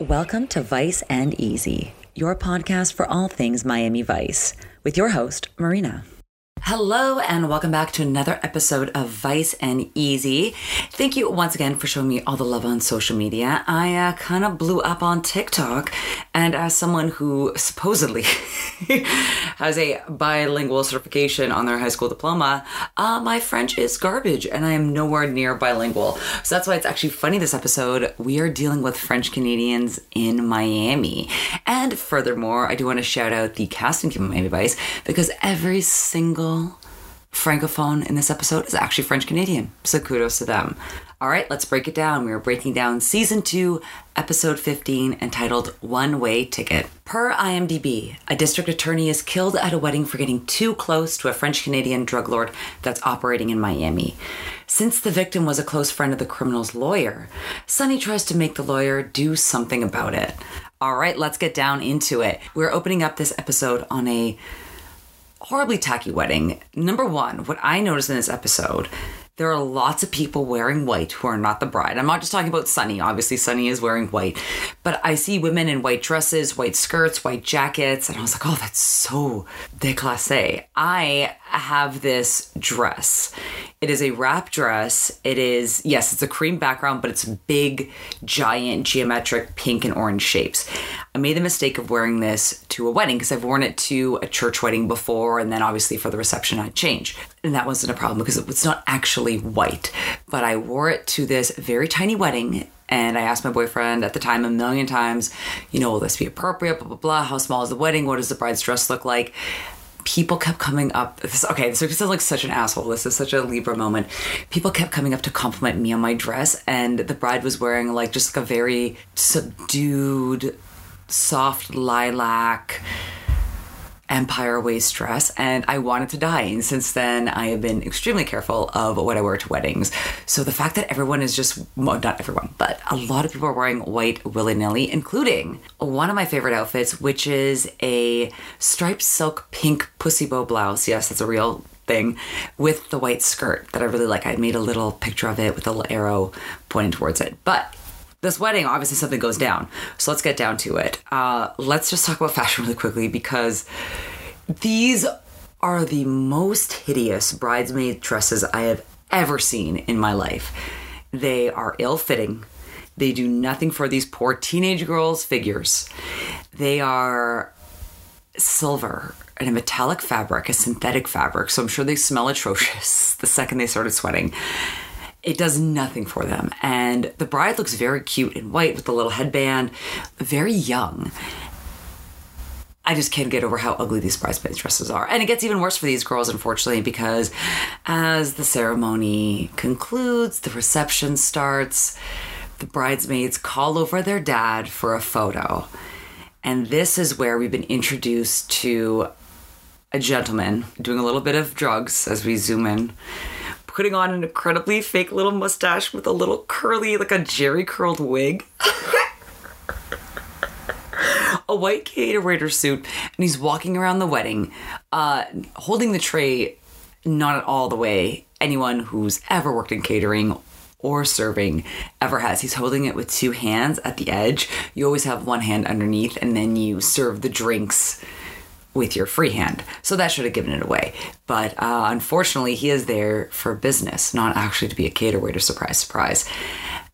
Welcome to Vice and Easy, your podcast for all things Miami Vice, with your host, Marina. Hello, and welcome back to another episode of Vice and Easy. Thank you once again for showing me all the love on social media. I uh, kind of blew up on TikTok, and as someone who supposedly has a bilingual certification on their high school diploma, uh, my French is garbage, and I am nowhere near bilingual. So that's why it's actually funny this episode. We are dealing with French Canadians in Miami. And furthermore, I do want to shout out the casting team of Miami Vice because every single francophone in this episode is actually French Canadian. So kudos to them. All right, let's break it down. We are breaking down season two, episode 15, entitled One Way Ticket. Per IMDb, a district attorney is killed at a wedding for getting too close to a French Canadian drug lord that's operating in Miami. Since the victim was a close friend of the criminal's lawyer, Sonny tries to make the lawyer do something about it. All right, let's get down into it. We're opening up this episode on a horribly tacky wedding. Number one, what I noticed in this episode, there are lots of people wearing white who are not the bride. I'm not just talking about Sonny. Obviously, Sonny is wearing white, but I see women in white dresses, white skirts, white jackets, and I was like, oh, that's so déclassé. I have this dress. It is a wrap dress. It is, yes, it's a cream background, but it's big, giant, geometric pink and orange shapes. I made the mistake of wearing this to a wedding because I've worn it to a church wedding before, and then obviously for the reception I'd change. And that wasn't a problem because it's not actually white. But I wore it to this very tiny wedding and I asked my boyfriend at the time a million times, you know, will this be appropriate? Blah, blah, blah. How small is the wedding? What does the bride's dress look like? People kept coming up. This, okay, so this is like such an asshole. This is such a Libra moment. People kept coming up to compliment me on my dress, and the bride was wearing like just like a very subdued, soft lilac empire waist dress and I wanted to die. And since then, I have been extremely careful of what I wear to weddings. So the fact that everyone is just, well, not everyone, but a lot of people are wearing white willy nilly, including one of my favorite outfits, which is a striped silk pink pussy bow blouse. Yes, that's a real thing with the white skirt that I really like. I made a little picture of it with a little arrow pointing towards it. But this wedding, obviously something goes down. So let's get down to it. Uh, let's just talk about fashion really quickly because these are the most hideous bridesmaid dresses I have ever seen in my life. They are ill fitting. They do nothing for these poor teenage girls' figures. They are silver and a metallic fabric, a synthetic fabric, so I'm sure they smell atrocious the second they started sweating it does nothing for them. And the bride looks very cute in white with the little headband, very young. I just can't get over how ugly these bridesmaids dresses are. And it gets even worse for these girls, unfortunately, because as the ceremony concludes, the reception starts, the bridesmaids call over their dad for a photo. And this is where we've been introduced to a gentleman doing a little bit of drugs as we zoom in putting on an incredibly fake little mustache with a little curly, like a jerry curled wig. a white caterer suit, and he's walking around the wedding, uh, holding the tray not at all the way anyone who's ever worked in catering or serving ever has. He's holding it with two hands at the edge. You always have one hand underneath, and then you serve the drinks with your free hand. So that should have given it away. But uh, unfortunately, he is there for business, not actually to be a cater waiter. Surprise, surprise.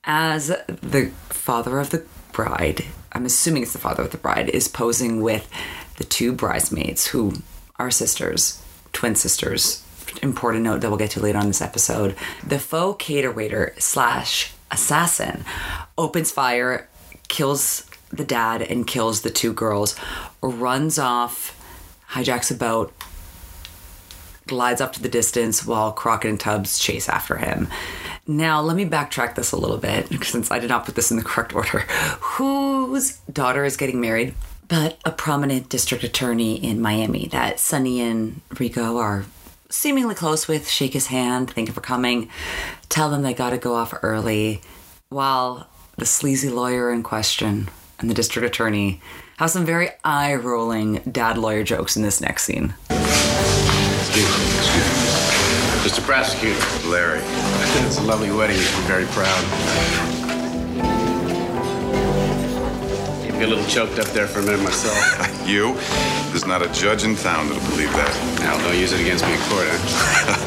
As the father of the bride, I'm assuming it's the father of the bride, is posing with the two bridesmaids who are sisters, twin sisters. Important note that we'll get to later on this episode. The faux cater waiter slash assassin opens fire, kills the dad, and kills the two girls, runs off hijacks a boat, glides up to the distance while Crockett and Tubbs chase after him. Now, let me backtrack this a little bit since I did not put this in the correct order. Whose daughter is getting married? But a prominent district attorney in Miami that Sonny and Rico are seemingly close with. Shake his hand, thank you for coming, tell them they gotta go off early, while the sleazy lawyer in question and the district attorney have some very eye rolling dad lawyer jokes in this next scene. Excuse me, excuse me. Mr. Prosecutor, Larry. It's a lovely wedding. You should be very proud. I'm a little choked up there for a minute myself. you? There's not a judge in town that'll believe that. Now, don't use it against me in court, huh?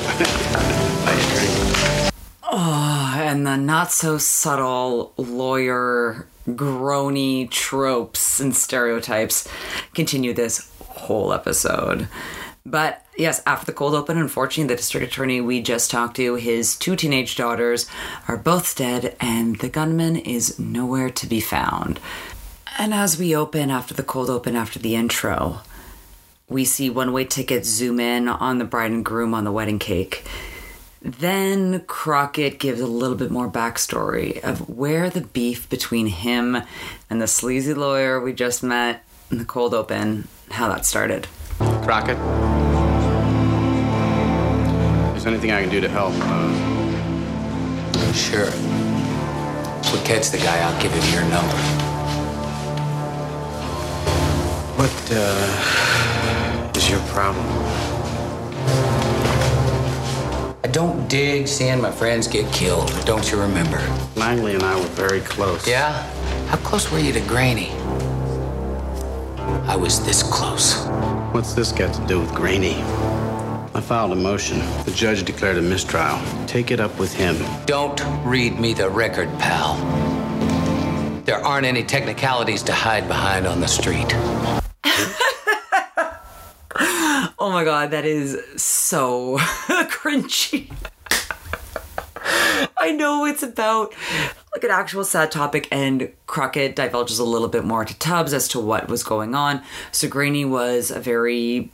I agree. Oh, and the not so subtle lawyer groany tropes and stereotypes continue this whole episode. But yes, after the cold open, unfortunately, the district attorney we just talked to, his two teenage daughters are both dead, and the gunman is nowhere to be found. And as we open after the cold open, after the intro, we see one way tickets zoom in on the bride and groom on the wedding cake. Then Crockett gives a little bit more backstory of where the beef between him and the sleazy lawyer we just met in the cold open, how that started. Crockett? Is there anything I can do to help? Uh... Sure. Paquette's the guy, I'll give him your number. What, uh, is your problem? Don't dig seeing my friends get killed, don't you remember? Langley and I were very close. Yeah? How close were you to Graney? I was this close. What's this got to do with Graney? I filed a motion. The judge declared a mistrial. Take it up with him. Don't read me the record, pal. There aren't any technicalities to hide behind on the street. Oh my god, that is so cringy. I know it's about like an actual sad topic, and Crockett divulges a little bit more to Tubbs as to what was going on. So Graney was a very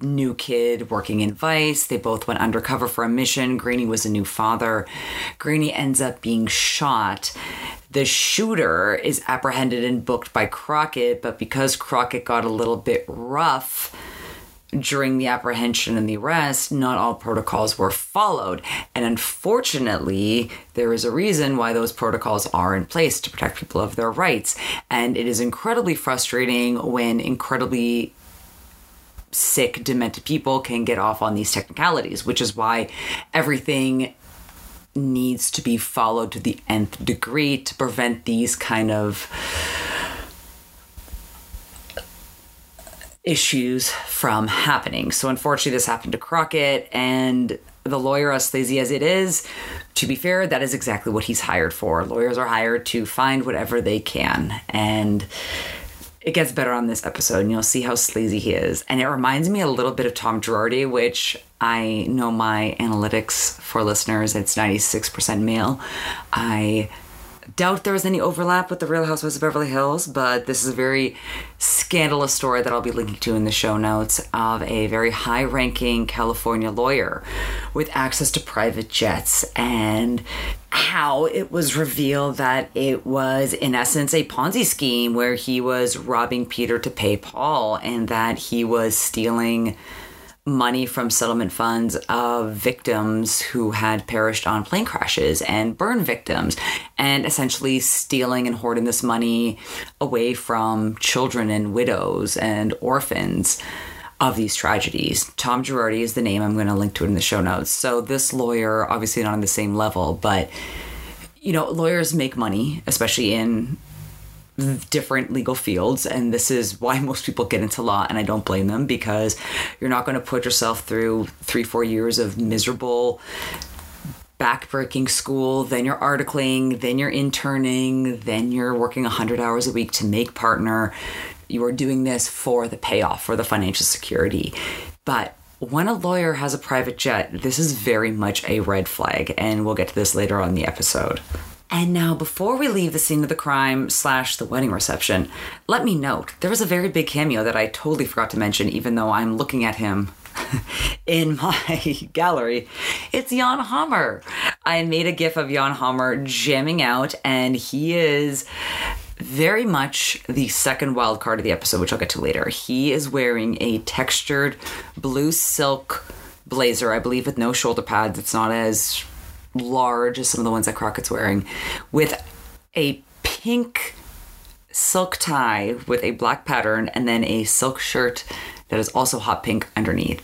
new kid working in Vice. They both went undercover for a mission. Graney was a new father. Graney ends up being shot. The shooter is apprehended and booked by Crockett, but because Crockett got a little bit rough, during the apprehension and the arrest, not all protocols were followed. And unfortunately, there is a reason why those protocols are in place to protect people of their rights. And it is incredibly frustrating when incredibly sick, demented people can get off on these technicalities, which is why everything needs to be followed to the nth degree to prevent these kind of issues from happening. So unfortunately, this happened to Crockett and the lawyer, as lazy as it is, to be fair, that is exactly what he's hired for. Lawyers are hired to find whatever they can. And it gets better on this episode, and you'll see how sleazy he is. And it reminds me a little bit of Tom Girardi, which I know my analytics for listeners, it's 96% male. I doubt there was any overlap with the Real Housewives of Beverly Hills, but this is a very scandalous story that I'll be linking to in the show notes of a very high ranking California lawyer with access to private jets and how it was revealed that it was, in essence, a Ponzi scheme where he was robbing Peter to pay Paul and that he was stealing money from settlement funds of victims who had perished on plane crashes and burn victims, and essentially stealing and hoarding this money away from children and widows and orphans of these tragedies. Tom Girardi is the name. I'm going to link to it in the show notes. So this lawyer, obviously not on the same level, but you know, lawyers make money, especially in different legal fields and this is why most people get into law and i don't blame them because you're not going to put yourself through three four years of miserable backbreaking school then you're articling then you're interning then you're working 100 hours a week to make partner. You are doing this for the payoff for the financial security. But when a lawyer has a private jet this is very much a red flag and we'll get to this later on the episode and now, before we leave the scene of the crime slash the wedding reception, let me note there was a very big cameo that I totally forgot to mention, even though I'm looking at him in my gallery. It's Jan Hammer. I made a gif of Jan Hammer jamming out, and he is very much the second wild card of the episode, which I'll get to later. He is wearing a textured blue silk blazer, I believe, with no shoulder pads. It's not as large as some of the ones that Crockett's wearing, with a pink silk tie with a black pattern and then a silk shirt that is also hot pink underneath.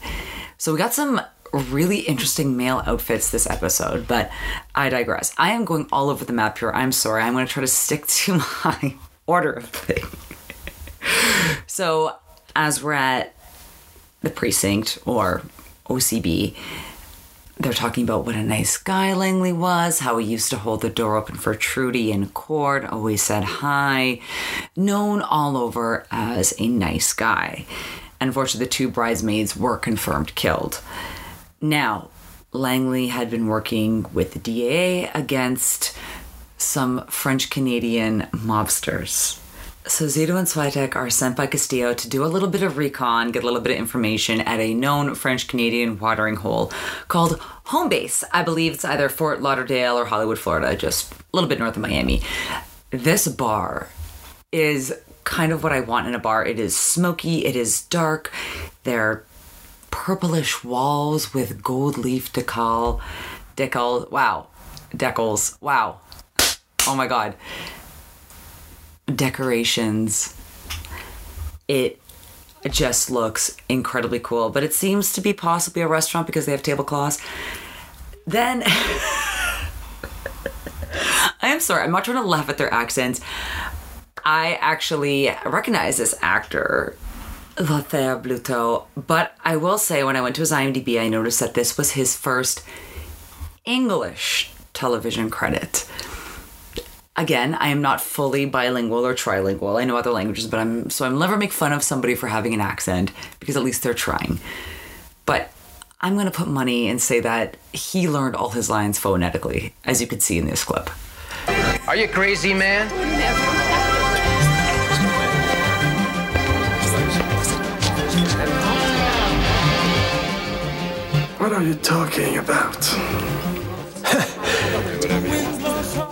So we got some really interesting male outfits this episode, but I digress. I am going all over the map here. I'm sorry. I'm going to try to stick to my order of thing. so, as we're at the precinct or OCB, they're talking about what a nice guy Langley was, how he used to hold the door open for Trudy in court, always said hi, known all over as a nice guy. Unfortunately, the two bridesmaids were confirmed killed. Now, Langley had been working with the DA against some French Canadian mobsters. So Zito and Switek are sent by Castillo to do a little bit of recon, get a little bit of information at a known French Canadian watering hole called Home Base. I believe it's either Fort Lauderdale or Hollywood, Florida, just a little bit north of Miami. This bar is kind of what I want in a bar. It is smoky, it is dark. There are purplish walls with gold leaf decal. Decal, wow. Decals, wow. Oh my god decorations. It just looks incredibly cool, but it seems to be possibly a restaurant because they have tablecloths. Then I am sorry, I'm not trying to laugh at their accents. I actually recognize this actor, Lothaire Bluteau, but I will say when I went to his IMDb, I noticed that this was his first English television credit again, I am not fully bilingual or trilingual. I know other languages, but I'm so I'm never make fun of somebody for having an accent because at least they're trying. But I'm going to put money and say that he learned all his lines phonetically, as you can see in this clip. Are you crazy, man? What are you talking about?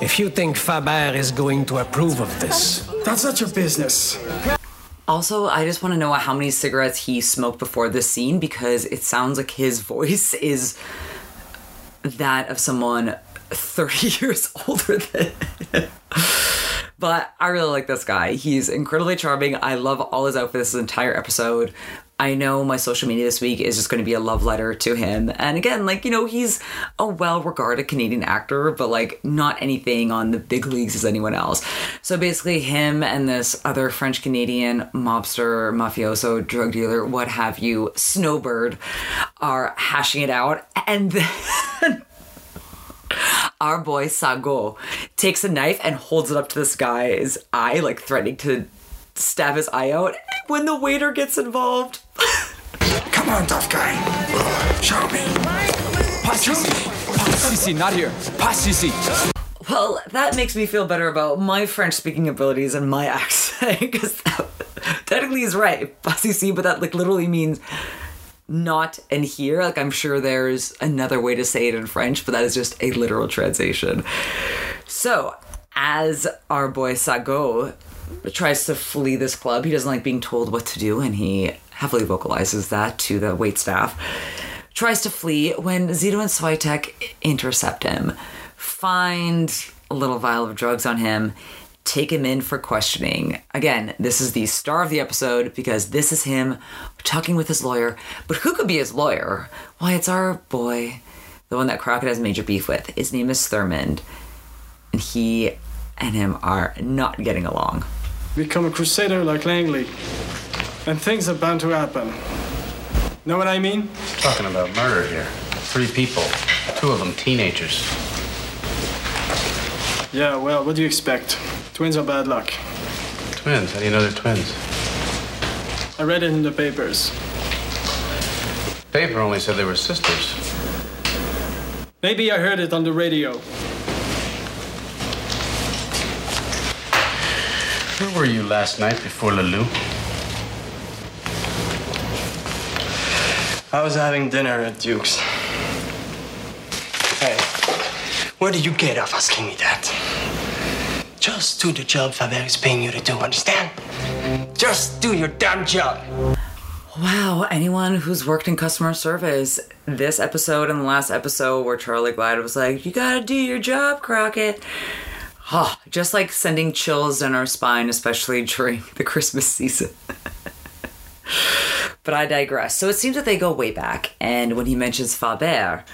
If you think Faber is going to approve of this, that's not your business. Also, I just want to know how many cigarettes he smoked before this scene because it sounds like his voice is that of someone 30 years older than him. But I really like this guy. He's incredibly charming. I love all his outfits this entire episode. I know my social media this week is just going to be a love letter to him. And again, like, you know, he's a well regarded Canadian actor, but like not anything on the big leagues as anyone else. So basically, him and this other French Canadian mobster, mafioso, drug dealer, what have you, Snowbird, are hashing it out. And then. Our boy Sago takes a knife and holds it up to this guy's eye, like threatening to stab his eye out when the waiter gets involved. Come on, tough guy. Show me. Pas ici. not here. Pas ici. Well, that makes me feel better about my French speaking abilities and my accent, because technically he's right. Pas ici, but that like literally means not and here. Like I'm sure there's another way to say it in French, but that is just a literal translation. So, as our boy Sago tries to flee this club. He doesn't like being told what to do, and he heavily vocalizes that to the wait staff. Tries to flee when Zito and Switek intercept him, find a little vial of drugs on him, take him in for questioning. Again, this is the star of the episode because this is him talking with his lawyer. But who could be his lawyer? Why, it's our boy, the one that Crockett has major beef with. His name is Thurmond, and he and him are not getting along become a crusader like Langley. And things are bound to happen. Know what I mean? Talking about murder here. Three people, two of them teenagers. Yeah, well, what do you expect? Twins are bad luck. Twins? How do you know they're twins? I read it in the papers. Paper only said they were sisters. Maybe I heard it on the radio. Where were you last night before Lalou? I was having dinner at Duke's. Hey, where did you get off asking me that? Just do the job Faber is paying you to do, understand? Just do your damn job. Wow, anyone who's worked in customer service, this episode and the last episode where Charlie Glide was like, You gotta do your job, Crockett just like sending chills down our spine, especially during the Christmas season. but I digress. So it seems that they go way back, and when he mentions Faber,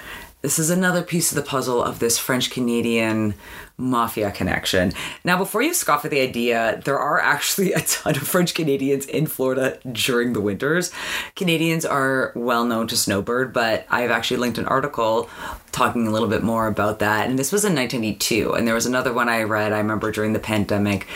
this is another piece of the puzzle of this French Canadian mafia connection. Now, before you scoff at the idea, there are actually a ton of French Canadians in Florida during the winters. Canadians are well known to snowbird, but I've actually linked an article talking a little bit more about that. And this was in 1982. And there was another one I read, I remember during the pandemic,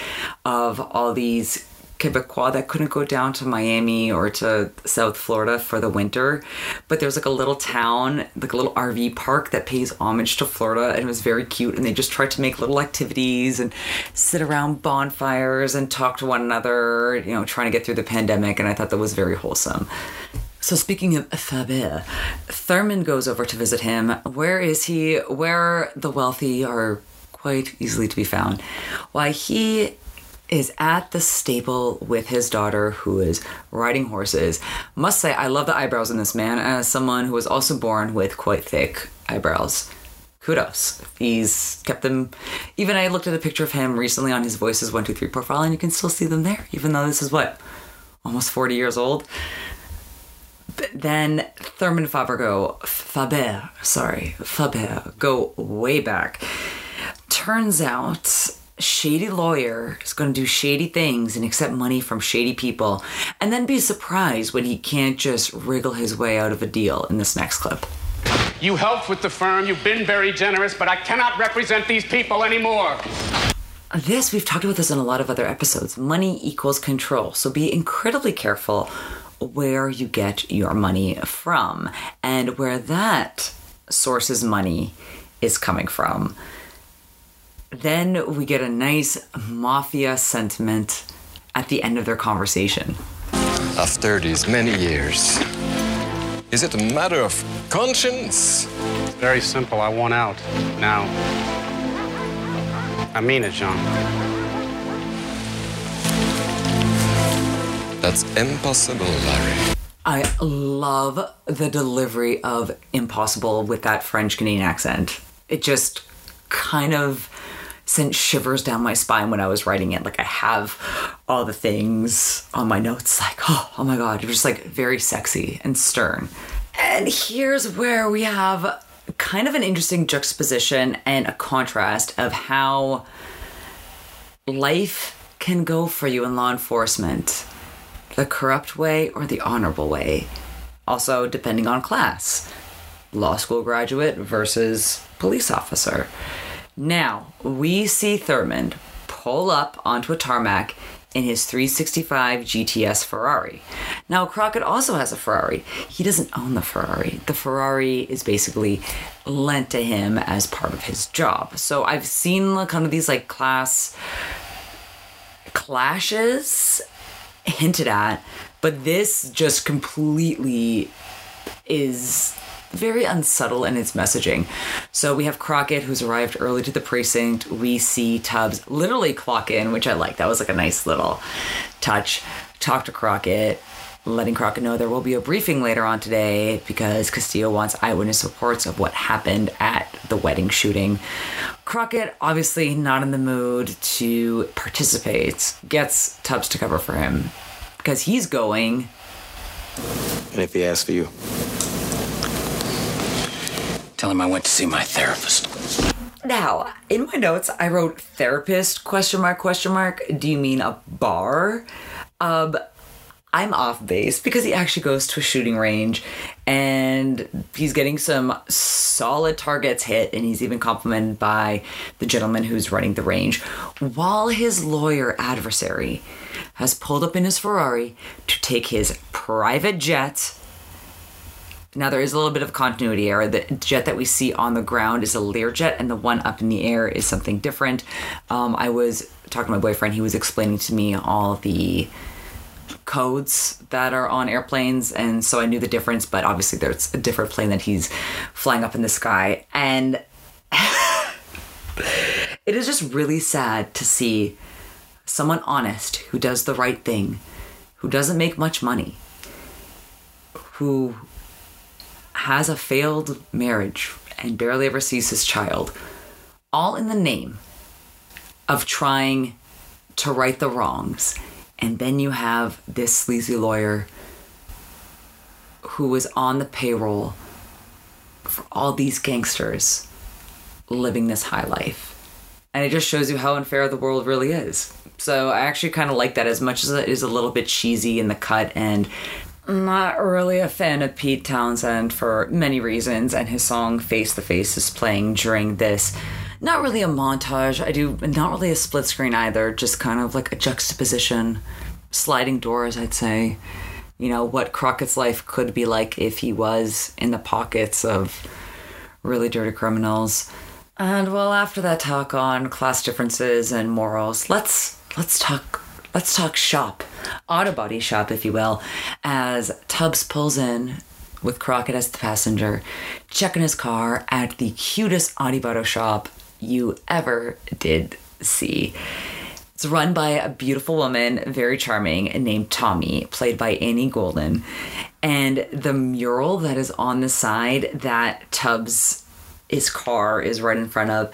of all these Quebecois that couldn't go down to Miami or to South Florida for the winter. But there's like a little town, like a little RV park that pays homage to Florida and it was very cute. And they just tried to make little activities and sit around bonfires and talk to one another, you know, trying to get through the pandemic. And I thought that was very wholesome. So speaking of Faber, Thurman goes over to visit him. Where is he? Where the wealthy are quite easily to be found. Why he is at the stable with his daughter who is riding horses. Must say, I love the eyebrows in this man as someone who was also born with quite thick eyebrows. Kudos. He's kept them. Even I looked at a picture of him recently on his Voices 123 profile, and you can still see them there, even though this is what? Almost 40 years old? But then Thurman Faber go, Faber, sorry, Faber, go way back. Turns out shady lawyer is going to do shady things and accept money from shady people and then be surprised when he can't just wriggle his way out of a deal in this next clip. You helped with the firm, you've been very generous, but I cannot represent these people anymore. This, we've talked about this in a lot of other episodes. Money equals control. So be incredibly careful where you get your money from and where that source's money is coming from. Then we get a nice mafia sentiment at the end of their conversation. After these many years, is it a matter of conscience? Very simple. I want out. Now. I mean it, Jean. That's impossible, Larry. I love the delivery of impossible with that French Canadian accent. It just kind of sent shivers down my spine when I was writing it. Like I have all the things on my notes, like, oh, oh my God, was just like very sexy and stern. And here's where we have kind of an interesting juxtaposition and a contrast of how life can go for you in law enforcement the corrupt way or the honorable way. Also, depending on class law school graduate versus police officer. Now, we see Thurmond pull up onto a tarmac in his 365 GTS Ferrari. Now, Crockett also has a Ferrari. He doesn't own the Ferrari. The Ferrari is basically lent to him as part of his job. So I've seen like, kind of these like class clashes hinted at, but this just completely is very unsubtle in its messaging. So we have Crockett, who's arrived early to the precinct. We see Tubbs literally clock in, which I like. That was like a nice little touch. Talk to Crockett, letting Crockett know there will be a briefing later on today because Castillo wants eyewitness reports of what happened at the wedding shooting. Crockett, obviously not in the mood to participate, gets Tubbs to cover for him because he's going. And if he asks for you? Tell him I went to see my therapist. Now, in my notes, I wrote therapist question mark question mark. Do you mean a bar? Um, I'm off base because he actually goes to a shooting range and he's getting some solid targets hit and he's even complimented by the gentleman who's running the range while his lawyer adversary has pulled up in his Ferrari to take his private jet now there is a little bit of continuity error. The jet that we see on the ground is a Learjet, and the one up in the air is something different. Um, I was talking to my boyfriend; he was explaining to me all the codes that are on airplanes, and so I knew the difference. But obviously, there's a different plane that he's flying up in the sky, and it is just really sad to see someone honest who does the right thing, who doesn't make much money, who has a failed marriage and barely ever sees his child, all in the name of trying to right the wrongs. And then you have this sleazy lawyer who was on the payroll for all these gangsters living this high life. And it just shows you how unfair the world really is. So I actually kind of like that as much as it is a little bit cheesy in the cut and not really a fan of Pete Townshend for many reasons, and his song Face the Face is playing during this. Not really a montage. I do not really a split screen either, just kind of like a juxtaposition, sliding doors, I'd say. You know, what Crockett's life could be like if he was in the pockets of really dirty criminals. And well, after that talk on class differences and morals, let's let's talk let's talk shop, auto body shop, if you will, as Tubbs pulls in with Crockett as the passenger, checking his car at the cutest auto body shop you ever did see. It's run by a beautiful woman, very charming, named Tommy, played by Annie Golden. And the mural that is on the side that Tubbs' his car is right in front of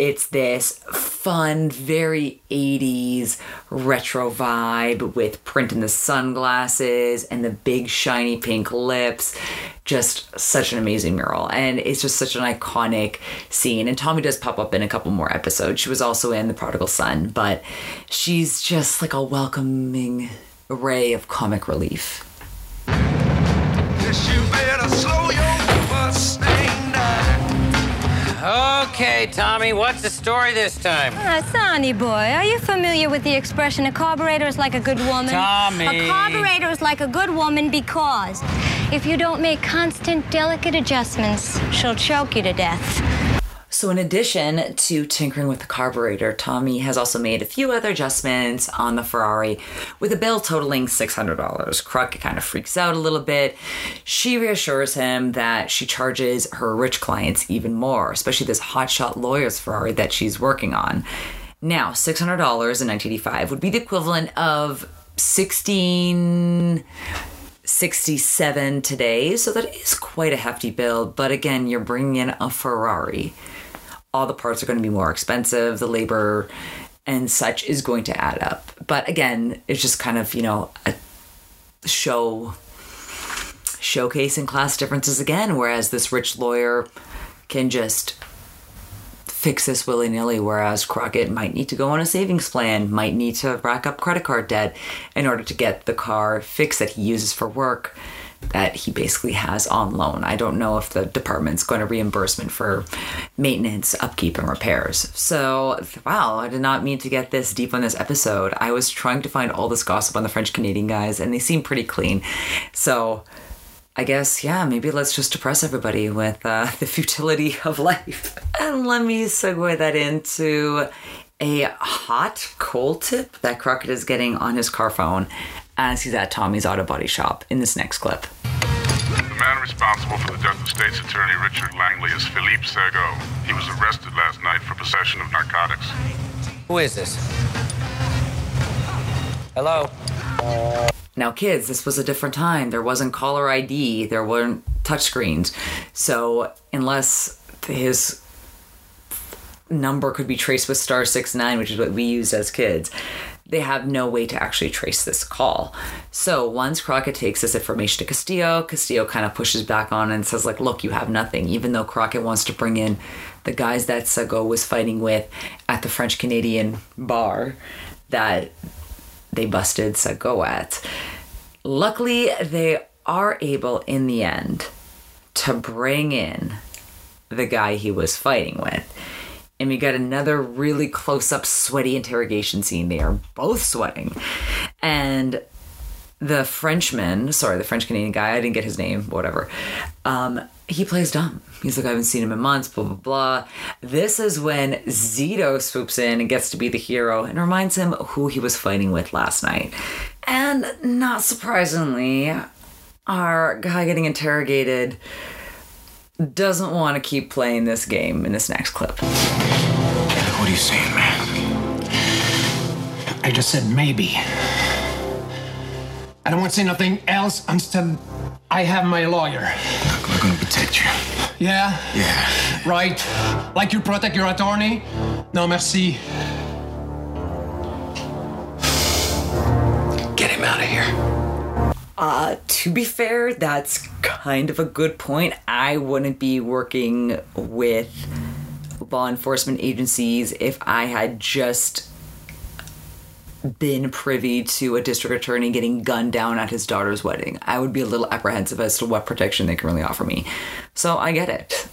it's this fun, very 80s retro vibe with print in the sunglasses and the big shiny pink lips. Just such an amazing mural. And it's just such an iconic scene. And Tommy does pop up in a couple more episodes. She was also in The Prodigal Son, but she's just like a welcoming ray of comic relief. Okay, Tommy, what's the story this time? Uh, Sonny boy, are you familiar with the expression a carburetor is like a good woman? Tommy. A carburetor is like a good woman because if you don't make constant, delicate adjustments, she'll choke you to death. So, in addition to tinkering with the carburetor, Tommy has also made a few other adjustments on the Ferrari with a bill totaling $600. Crockett kind of freaks out a little bit. She reassures him that she charges her rich clients even more, especially this hotshot lawyer's Ferrari that she's working on. Now, $600 in 1985 would be the equivalent of 16 67 today, so that is quite a hefty bill. But again, you're bringing in a Ferrari all the parts are going to be more expensive, the labor and such is going to add up. But again, it's just kind of, you know, a show showcasing class differences again, whereas this rich lawyer can just fix this willy nilly, whereas Crockett might need to go on a savings plan, might need to rack up credit card debt in order to get the car fixed that he uses for work that he basically has on loan. I don't know if the department's going to reimbursement for maintenance, upkeep, and repairs. So, wow, I did not mean to get this deep on this episode. I was trying to find all this gossip on the French Canadian guys, and they seem pretty clean. So, I guess, yeah, maybe let's just depress everybody with uh, the futility of life. And let me segue that into a hot cold tip that Crockett is getting on his car phone as he's at Tommy's auto body shop in this next clip. The man responsible for the death of State's Attorney Richard Langley is Philippe Sergo. He was arrested last night for possession of narcotics. Who is this? Hello? Now, kids, this was a different time. There wasn't caller ID, there weren't touchscreens. So, unless his number could be traced with star six nine, which is what we used as kids, they have no way to actually trace this call. So once Crockett takes this information to Castillo, Castillo kind of pushes back on and says, like, look, you have nothing, even though Crockett wants to bring in the guys that Segault was fighting with at the French Canadian bar that they busted Segault at. Luckily, they are able in the end to bring in the guy he was fighting with and we got another really close up sweaty interrogation scene. They are both sweating. And the Frenchman, sorry, the French Canadian guy, I didn't get his name, whatever. Um, he plays dumb. He's like, I haven't seen him in months, blah, blah, blah. This is when Zito swoops in and gets to be the hero and reminds him who he was fighting with last night. And not surprisingly, our guy getting interrogated doesn't want to keep playing this game in this next clip. What are you saying, man? I just said maybe. I don't want to say nothing else until I have my lawyer. We're gonna protect you. Yeah? Yeah. Right. Like you protect your attorney? No, merci. Get him out of here. Uh, to be fair, that's kind of a good point. I wouldn't be working with law enforcement agencies if I had just been privy to a district attorney getting gunned down at his daughter's wedding. I would be a little apprehensive as to what protection they can really offer me. So I get it.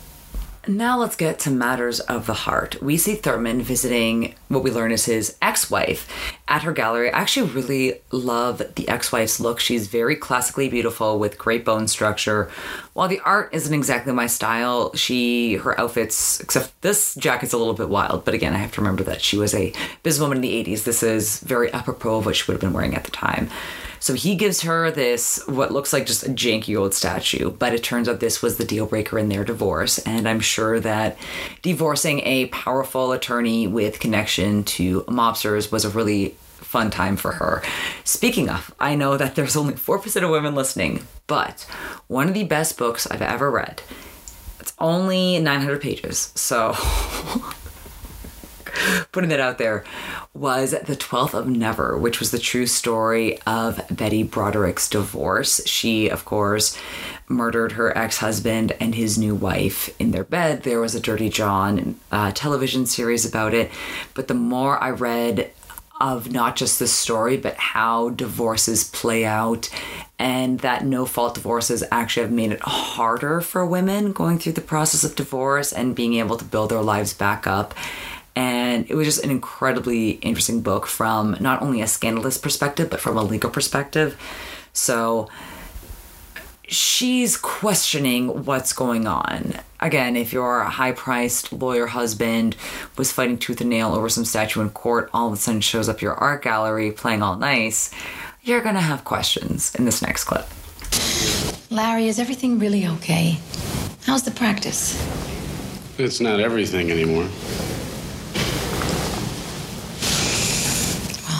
Now let's get to matters of the heart. We see Thurman visiting what we learn is his ex wife at her gallery. I actually really love the ex wife's look. She's very classically beautiful with great bone structure. While the art isn't exactly my style, she, her outfits, except this jacket's a little bit wild. But again, I have to remember that she was a businesswoman in the 80s. This is very apropos of what she would have been wearing at the time. So he gives her this, what looks like just a janky old statue, but it turns out this was the deal breaker in their divorce. And I'm sure that divorcing a powerful attorney with connection to mobsters was a really fun time for her. Speaking of, I know that there's only 4% of women listening, but one of the best books I've ever read. It's only 900 pages, so putting that out there, was The Twelfth of Never, which was the true story of Betty Broderick's divorce. She, of course, murdered her ex husband and his new wife in their bed. There was a Dirty John uh, television series about it. But the more I read of not just the story, but how divorces play out, and that no fault divorces actually have made it harder for women going through the process of divorce and being able to build their lives back up and it was just an incredibly interesting book from not only a scandalous perspective, but from a legal perspective. So she's questioning what's going on. Again, if your high priced lawyer husband was fighting tooth and nail over some statue in court, all of a sudden shows up your art gallery playing all nice, you're gonna have questions in this next clip. Larry, is everything really okay? How's the practice? It's not everything anymore.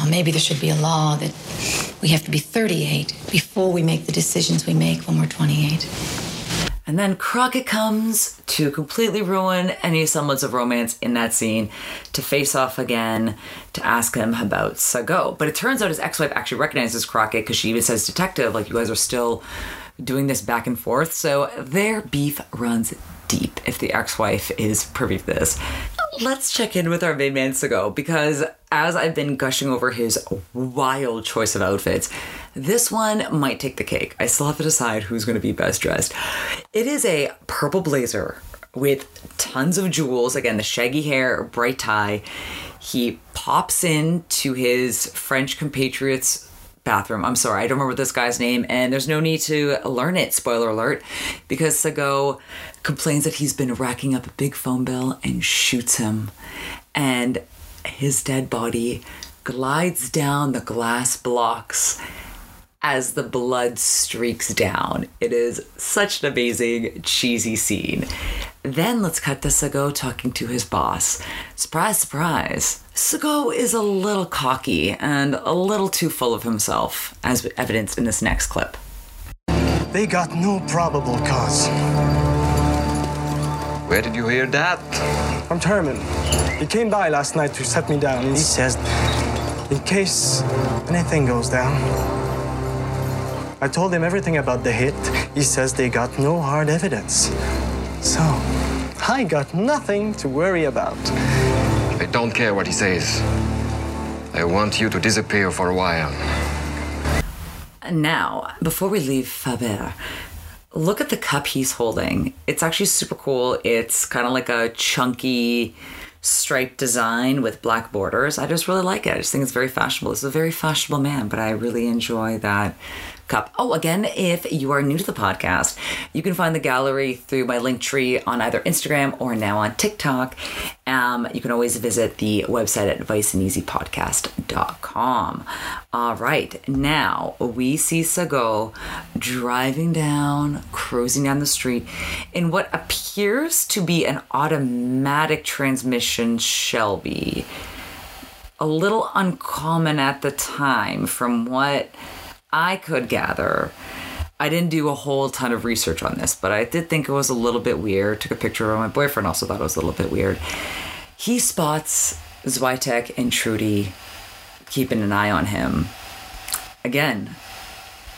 Maybe there should be a law that we have to be 38 before we make the decisions we make when we're 28. And then Crockett comes to completely ruin any semblance of romance in that scene to face off again to ask him about Sago. But it turns out his ex wife actually recognizes Crockett because she even says, Detective, like you guys are still doing this back and forth. So their beef runs deep if the ex wife is privy to this let's check in with our main man Sago because as I've been gushing over his wild choice of outfits, this one might take the cake. I still have to decide who's going to be best dressed. It is a purple blazer with tons of jewels. Again, the shaggy hair, bright tie. He pops in to his French compatriots bathroom. I'm sorry, I don't remember this guy's name, and there's no need to learn it, spoiler alert, because Sago complains that he's been racking up a big phone bill and shoots him. And his dead body glides down the glass blocks as the blood streaks down. It is such an amazing, cheesy scene. Then let's cut to Sago talking to his boss. Surprise, surprise. Sago is a little cocky and a little too full of himself, as evidenced in this next clip. They got no probable cause. Where did you hear that? From Thurman. He came by last night to set me down. He says, in case anything goes down, I told him everything about the hit. He says they got no hard evidence. So, I got nothing to worry about. I don't care what he says. I want you to disappear for a while. Now, before we leave Faber, look at the cup he's holding. It's actually super cool. It's kind of like a chunky striped design with black borders. I just really like it. I just think it's very fashionable. It's a very fashionable man, but I really enjoy that cup. Oh, again, if you are new to the podcast, you can find the gallery through my link tree on either Instagram or now on TikTok. Um, you can always visit the website at viceandeasypodcast.com. All right, now we see Sago driving down, cruising down the street in what appears to be an automatic transmission Shelby. A little uncommon at the time from what I could gather. I didn't do a whole ton of research on this, but I did think it was a little bit weird. Took a picture of my boyfriend, also thought it was a little bit weird. He spots Switek and Trudy keeping an eye on him. Again,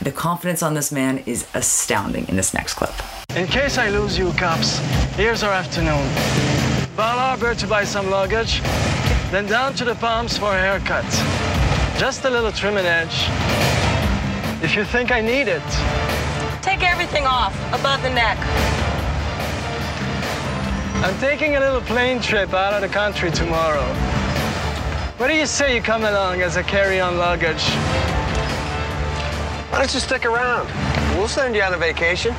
The confidence on this man is astounding in this next clip. In case I lose you, cops, here's our afternoon. Bal Harbour to buy some luggage, then down to the Palms for a haircut. Just a little trim and edge. If you think I need it. Take everything off, above the neck. I'm taking a little plane trip out of the country tomorrow. What do you say you come along as a carry-on luggage? Why don't you stick around? We'll send you on a vacation.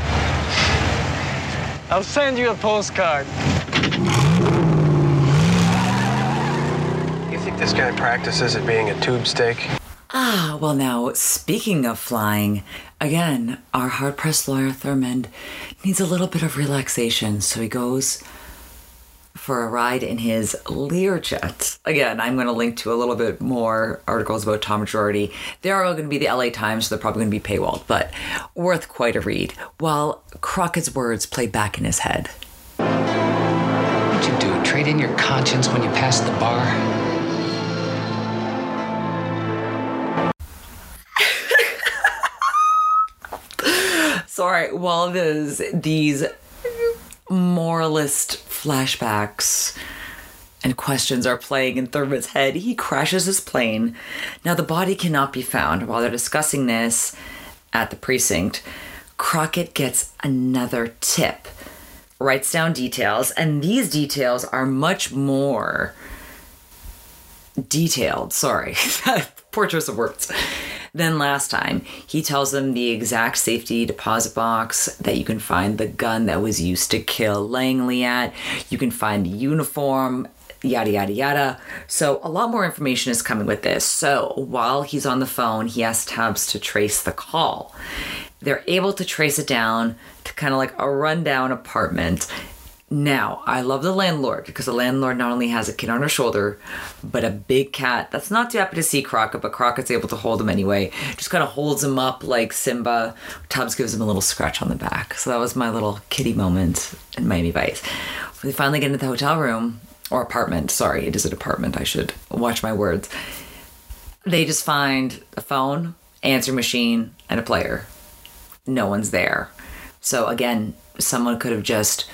I'll send you a postcard. You think this guy practices at being a tube steak? Ah, well, now, speaking of flying, again, our hard pressed lawyer, Thurmond, needs a little bit of relaxation, so he goes for a ride in his Learjet. Again, I'm going to link to a little bit more articles about Tom Girardi. They are all going to be the LA Times, so they're probably going to be paywalled, but worth quite a read. While Crockett's words play back in his head. What'd you do? Trade in your conscience when you pass the bar? Sorry, while there's these moralist flashbacks and questions are playing in Thurmond's head, he crashes his plane. Now, the body cannot be found. While they're discussing this at the precinct, Crockett gets another tip, writes down details, and these details are much more detailed. Sorry, poor choice of words. Than last time. He tells them the exact safety deposit box that you can find the gun that was used to kill Langley at. You can find the uniform, yada, yada, yada. So, a lot more information is coming with this. So, while he's on the phone, he asks Tubbs to trace the call. They're able to trace it down to kind of like a rundown apartment now, I love the landlord because the landlord not only has a kid on her shoulder, but a big cat that's not too happy to see Crockett, but Crockett's able to hold him anyway. Just kind of holds him up like Simba. Tubbs gives him a little scratch on the back. So that was my little kitty moment in Miami Vice. They finally get into the hotel room, or apartment, sorry, it is an apartment, I should watch my words. They just find a phone, answer machine, and a player. No one's there. So again, someone could have just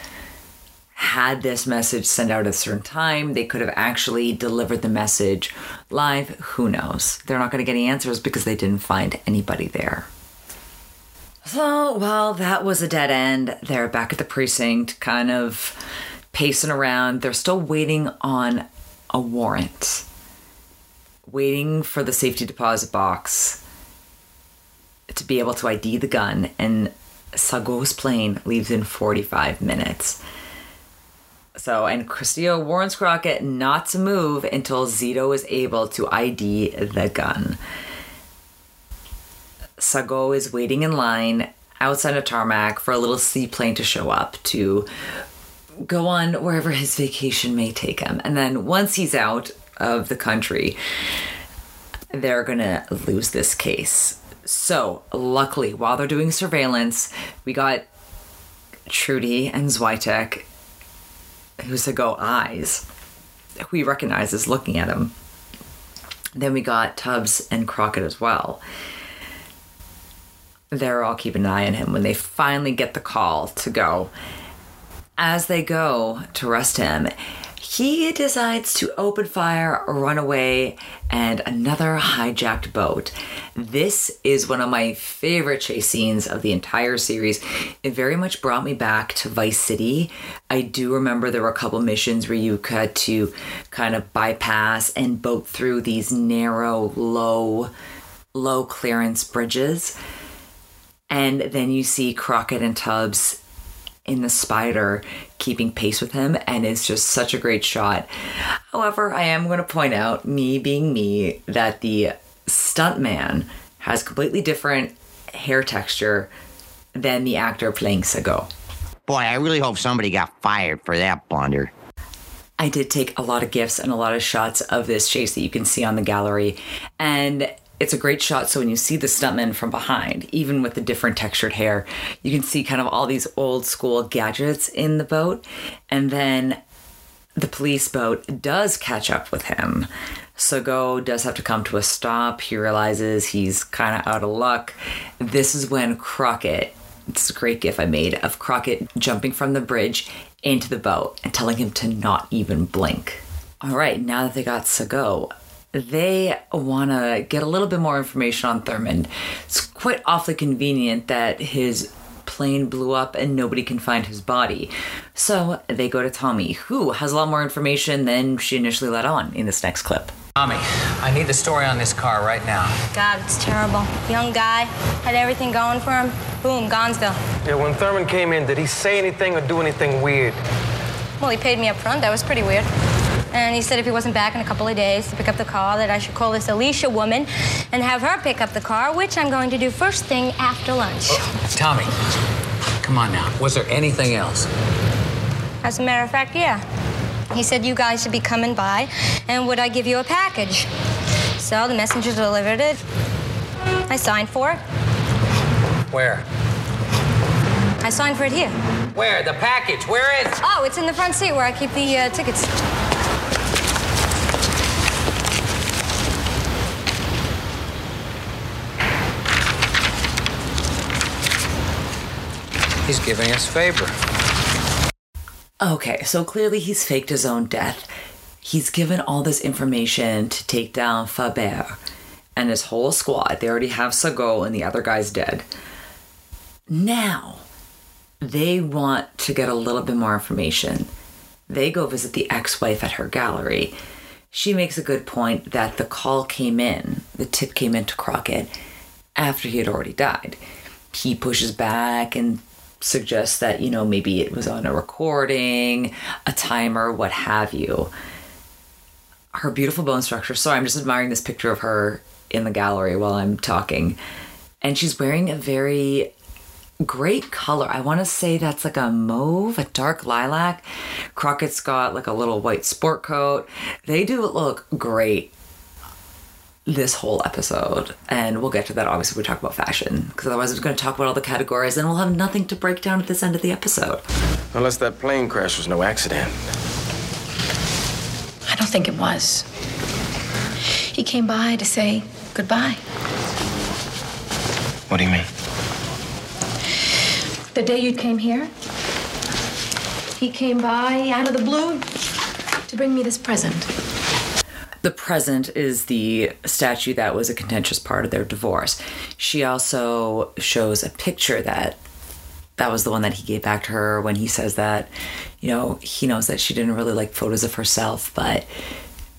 had this message sent out at a certain time. They could have actually delivered the message live. Who knows? They're not going to get any answers because they didn't find anybody there. So, well, that was a dead end. They're back at the precinct, kind of pacing around. They're still waiting on a warrant, waiting for the safety deposit box to be able to ID the gun. And Sago's plane leaves in 45 minutes. So, and Castillo warns Crockett not to move until Zito is able to ID the gun. Sago is waiting in line outside of tarmac for a little seaplane to show up to go on wherever his vacation may take him. And then once he's out of the country, they're gonna lose this case. So, luckily, while they're doing surveillance, we got Trudy and Switek Husago eyes, who he recognizes looking at him. Then we got Tubbs and Crockett as well. They're all keeping an eye on him when they finally get the call to go. As they go to arrest him, he decides to open fire, run away, and another hijacked boat. This is one of my favorite chase scenes of the entire series. It very much brought me back to Vice City. I do remember there were a couple missions where you had to kind of bypass and boat through these narrow, low, low clearance bridges. And then you see Crockett and Tubbs in the spider keeping pace with him and it's just such a great shot. However, I am going to point out, me being me, that the stuntman has completely different hair texture than the actor playing Sago. Boy, I really hope somebody got fired for that blunder. I did take a lot of gifs and a lot of shots of this chase that you can see on the gallery. And it's a great shot. So when you see the stuntman from behind, even with the different textured hair, you can see kind of all these old school gadgets in the boat. And then the police boat does catch up with him. Sago does have to come to a stop. He realizes he's kind of out of luck. This is when Crockett, it's a great gif I made of Crockett jumping from the bridge into the boat and telling him to not even blink. All right, now that they got Sago, they want to get a little bit more information on Thurmond. It's quite awfully convenient that his plane blew up and nobody can find his body. So they go to Tommy, who has a lot more information than she initially let on in this next clip. Tommy, I need the story on this car right now. God, it's terrible. Young guy, had everything going for him. Boom, Gonzville. Yeah, when Thurmond came in, did he say anything or do anything weird? Well, he paid me up front. That was pretty weird. And he said if he wasn't back in a couple of days to pick up the car, that I should call this Alicia woman and have her pick up the car, which I'm going to do first thing after lunch. Oh, Tommy, come on now. Was there anything else? As a matter of fact, yeah. He said you guys should be coming by, and would I give you a package? So the messenger delivered it. I signed for it. Where? I signed for it here. Where? The package? Where is? Oh, it's in the front seat where I keep the uh, tickets. He's giving us Faber. Okay, so clearly he's faked his own death. He's given all this information to take down Faber and his whole squad. They already have Sago and the other guy's dead. Now, they want to get a little bit more information. They go visit the ex wife at her gallery. She makes a good point that the call came in, the tip came into Crockett after he had already died. He pushes back and suggests that, you know, maybe it was on a recording, a timer, what have you. Her beautiful bone structure. Sorry, I'm just admiring this picture of her in the gallery while I'm talking. And she's wearing a very great color. I want to say that's like a mauve, a dark lilac. Crockett's got like a little white sport coat. They do look great this whole episode. And we'll get to that obviously we talk about fashion. Because otherwise we're going to talk about all the categories and we'll have nothing to break down at this end of the episode. Unless that plane crash was no accident. I don't think it was. He came by to say goodbye. What do you mean? The day you came here, he came by out of the blue to bring me this present. The present is the statue that was a contentious part of their divorce. She also shows a picture that that was the one that he gave back to her when he says that, you know, he knows that she didn't really like photos of herself, but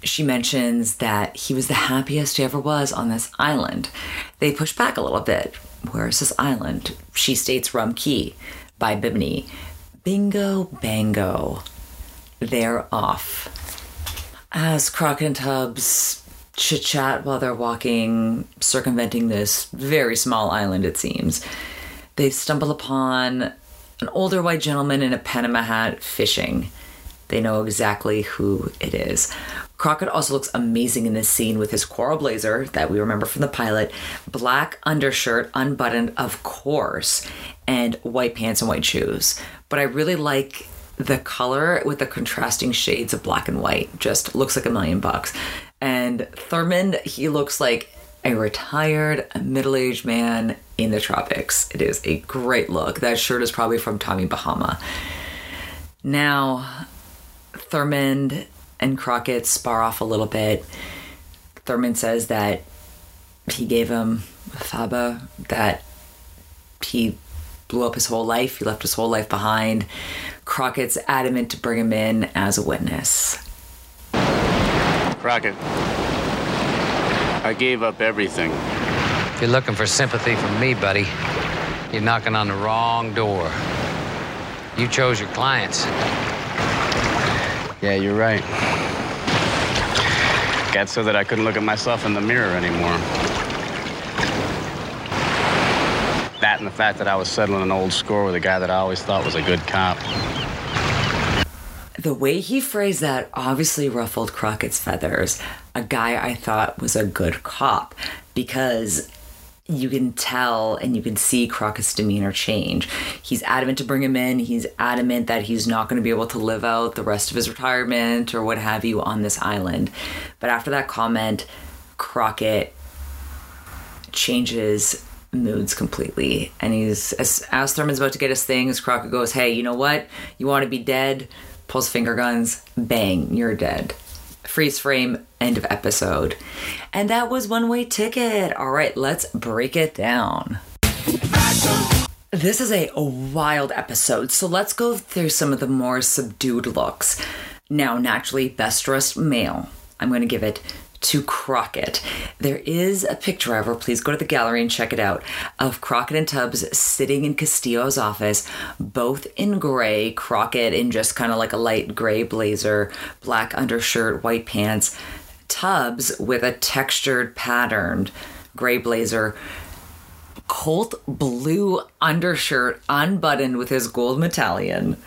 she mentions that he was the happiest he ever was on this island. They push back a little bit. Where is this island? She states Rum Cay by Bimini. Bingo bango. They're off. As Crockett and Tubbs chit chat while they're walking, circumventing this very small island, it seems, they stumble upon an older white gentleman in a Panama hat fishing. They know exactly who it is. Crockett also looks amazing in this scene with his coral blazer that we remember from the pilot, black undershirt, unbuttoned, of course, and white pants and white shoes. But I really like the color with the contrasting shades of black and white. Just looks like a million bucks. And Thurmond, he looks like a retired middle aged man in the tropics. It is a great look. That shirt is probably from Tommy Bahama. Now, Thurmond and Crockett spar off a little bit. Thurmond says that he gave him a Faber, that he blew up his whole life, he left his whole life behind. Crockett's adamant to bring him in as a witness. Crockett, I gave up everything. If you're looking for sympathy from me, buddy, you're knocking on the wrong door. You chose your clients. Yeah, you're right. Got so that I couldn't look at myself in the mirror anymore. That and the fact that I was settling an old score with a guy that I always thought was a good cop. The way he phrased that obviously ruffled Crockett's feathers. A guy I thought was a good cop because you can tell and you can see Crockett's demeanor change. He's adamant to bring him in. He's adamant that he's not going to be able to live out the rest of his retirement or what have you on this island. But after that comment, Crockett changes moods completely. And he's, as, as Thurmond's about to get his things, Crockett goes, Hey, you know what? You want to be dead? Pulls finger guns, bang, you're dead freeze frame, end of episode. And that was One Way Ticket. All right, let's break it down. This is a, a wild episode, so let's go through some of the more subdued looks. Now, naturally, best dressed male. I'm going to give it to Crockett. There is a picture ever, please go to the gallery and check it out, of Crockett and Tubbs sitting in Castillo's office, both in gray, Crockett in just kind of like a light gray blazer, black undershirt, white pants, Tubbs with a textured patterned gray blazer. Colt blue undershirt unbuttoned with his gold medallion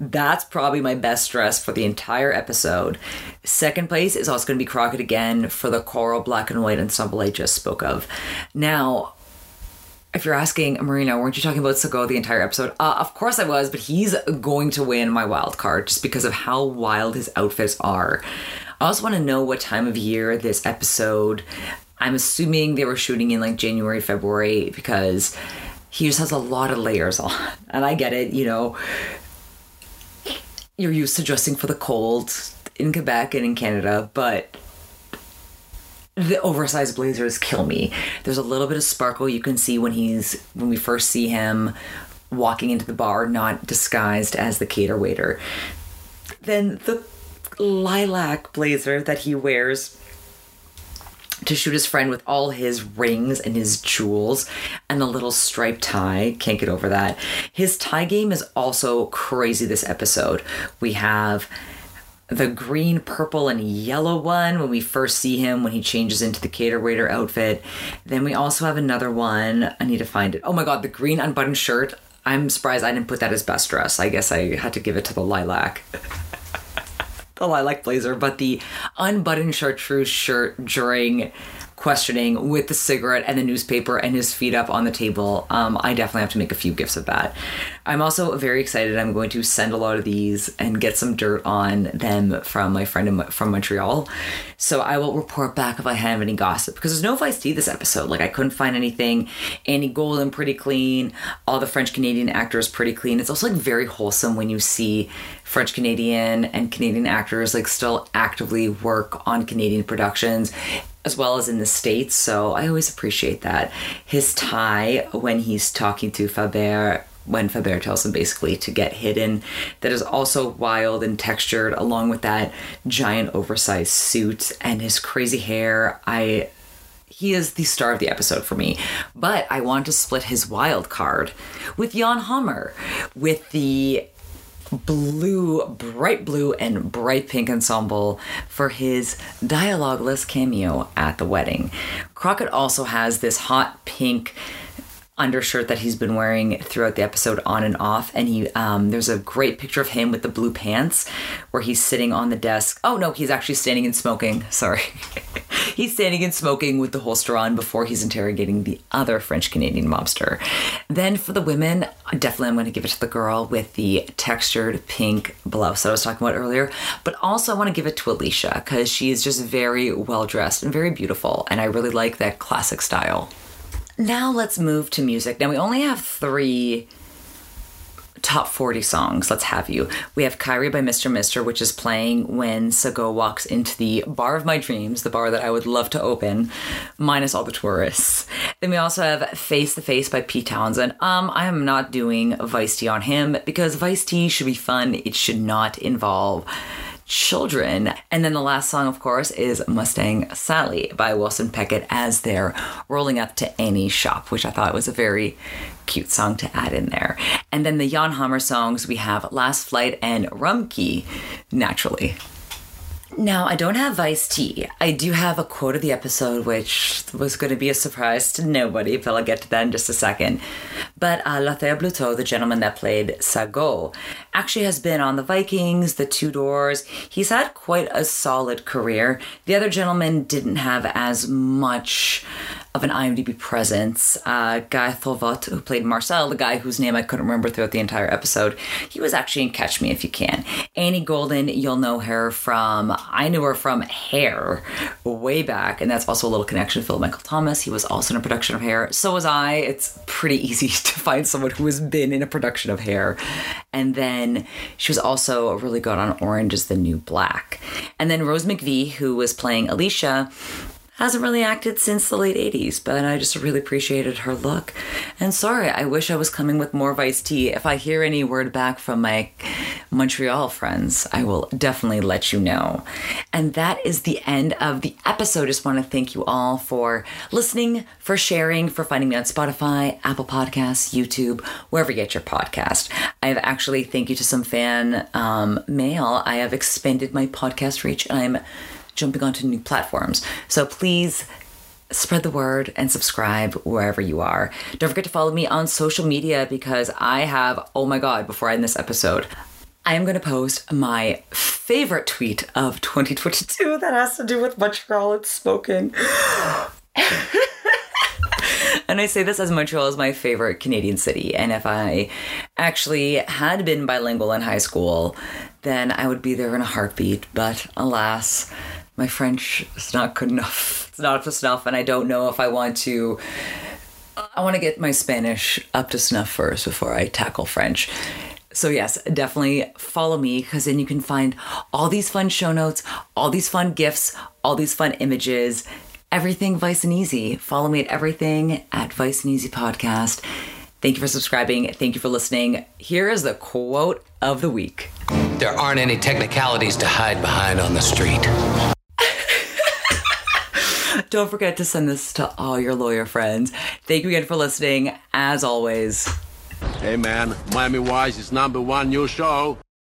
that's probably my best dress for the entire episode. Second place is also going to be Crockett again for the coral black and white ensemble I just spoke of. Now, if you're asking Marina, weren't you talking about Segot the entire episode? Uh, of course I was, but he's going to win my wild card just because of how wild his outfits are. I also want to know what time of year this episode. I'm assuming they were shooting in like January, February because he just has a lot of layers on. And I get it, you know, you're used to dressing for the cold in Quebec and in Canada, but the oversized blazers kill me. There's a little bit of sparkle you can see when he's when we first see him walking into the bar, not disguised as the cater waiter. Then the lilac blazer that he wears to shoot his friend with all his rings and his jewels and the little striped tie. Can't get over that. His tie game is also crazy this episode. We have the green, purple, and yellow one when we first see him when he changes into the cater waiter outfit. Then we also have another one. I need to find it. Oh my god, the green unbuttoned shirt. I'm surprised I didn't put that as best dress. I guess I had to give it to the lilac. Oh, the lilac blazer, but the unbuttoned chartreuse shirt during questioning with the cigarette and the newspaper and his feet up on the table. Um, I definitely have to make a few gifts of that. I'm also very excited. I'm going to send a lot of these and get some dirt on them from my friend in, from Montreal. So I will report back if I have any gossip because there's no Vice T this episode. Like I couldn't find anything. Annie Golden pretty clean. All the French Canadian actors pretty clean. It's also like very wholesome when you see French Canadian and Canadian actors like still actively work on Canadian productions as well as in the States. So I always appreciate that. His tie when he's talking to Faber when Faber tells him basically to get hidden, that is also wild and textured, along with that giant oversized suit and his crazy hair. I he is the star of the episode for me. But I want to split his wild card with Jan Hammer, with the blue, bright blue, and bright pink ensemble for his dialogueless cameo at the wedding. Crockett also has this hot pink undershirt that he's been wearing throughout the episode on and off. And he um, there's a great picture of him with the blue pants where he's sitting on the desk. Oh no he's actually standing and smoking. Sorry. He's standing and smoking with the holster on before he's interrogating the other french canadian mobster. Then for the women definitely i'm going to give it to the girl with the textured pink blouse that i was talking about earlier. But also i want to give it to alicia because she is just very well dressed and very beautiful. And i really like that classic style now let's move to music. Now we only have three top 40 songs. Let's have you. We have Kyrie by Mr. Mister, which is playing when Segot walks into the bar of my dreams, the bar that I would love to open, minus all the tourists. Then we also have Face to Face by Pete Townshend. Um, I am not doing Vice T on him because Vice T should be fun. It should not involve children. And then the last song, of course, is Mustang Sally by Wilson Pickett as they're rolling up to Annie's shop, which I thought was a very cute song to add in there. And then the Jan Hammer songs, we have Last Flight and Rumkey, naturally. Now, I don't have Vice T. I do have a quote of the episode, which was going to be a surprise to nobody, but I'll get to that in just a second. But uh, Lothaire Bluteau, the gentleman that played Segot, actually has been on the Vikings, the Tudors. He's had quite a solid career. The other gentleman didn't have as much of an IMDb presence. Uh, Guy Thauvette, who played Marcel, the guy whose name I couldn't remember throughout the entire episode, he was actually in Catch Me If You Can. Annie Golden, you'll know her from, I knew her from Hair way back, and that's also a little connection to Philip Michael Thomas. He was also in a production of Hair. So was I. It's pretty easy to find someone who has been in a production of Hair. And then she was also really good on Orange is the New Black. And then Rose McVee, who was playing Alicia, hasn't really acted since the late 80s, but I just really appreciated her look. And sorry, I wish I was coming with more Vice tea. If I hear any word back from my Montreal friends, I will definitely let you know. And that is the end of the episode. Just want to thank you all for listening, for sharing, for finding me on Spotify, Apple Podcasts, YouTube, wherever you get your podcast. I have actually, thank you to some fan um, mail, I have expanded my podcast reach I'm jumping onto new platforms. So please spread the word and subscribe wherever you are. Don't forget to follow me on social media because I have, oh my God, before I end this episode, I am going to post my favorite tweet of 2022 that has to do with Montreal and smoking. and I say this as Montreal is my favorite Canadian city. And if I actually had been bilingual in high school, then I would be there in a heartbeat. But alas, my French is not good enough. It's not up to snuff, and I don't know if I want to. I want to get my Spanish up to snuff first before I tackle French. So, yes, definitely follow me because then you can find all these fun show notes, all these fun gifts, all these fun images, everything Vice and Easy. Follow me at everything at Vice and Easy Podcast. Thank you for subscribing. Thank you for listening. Here is the quote of the week There aren't any technicalities to hide behind on the street. Don't forget to send this to all your lawyer friends. Thank you again for listening. As always, Hey man, Miami Wise is number one new show.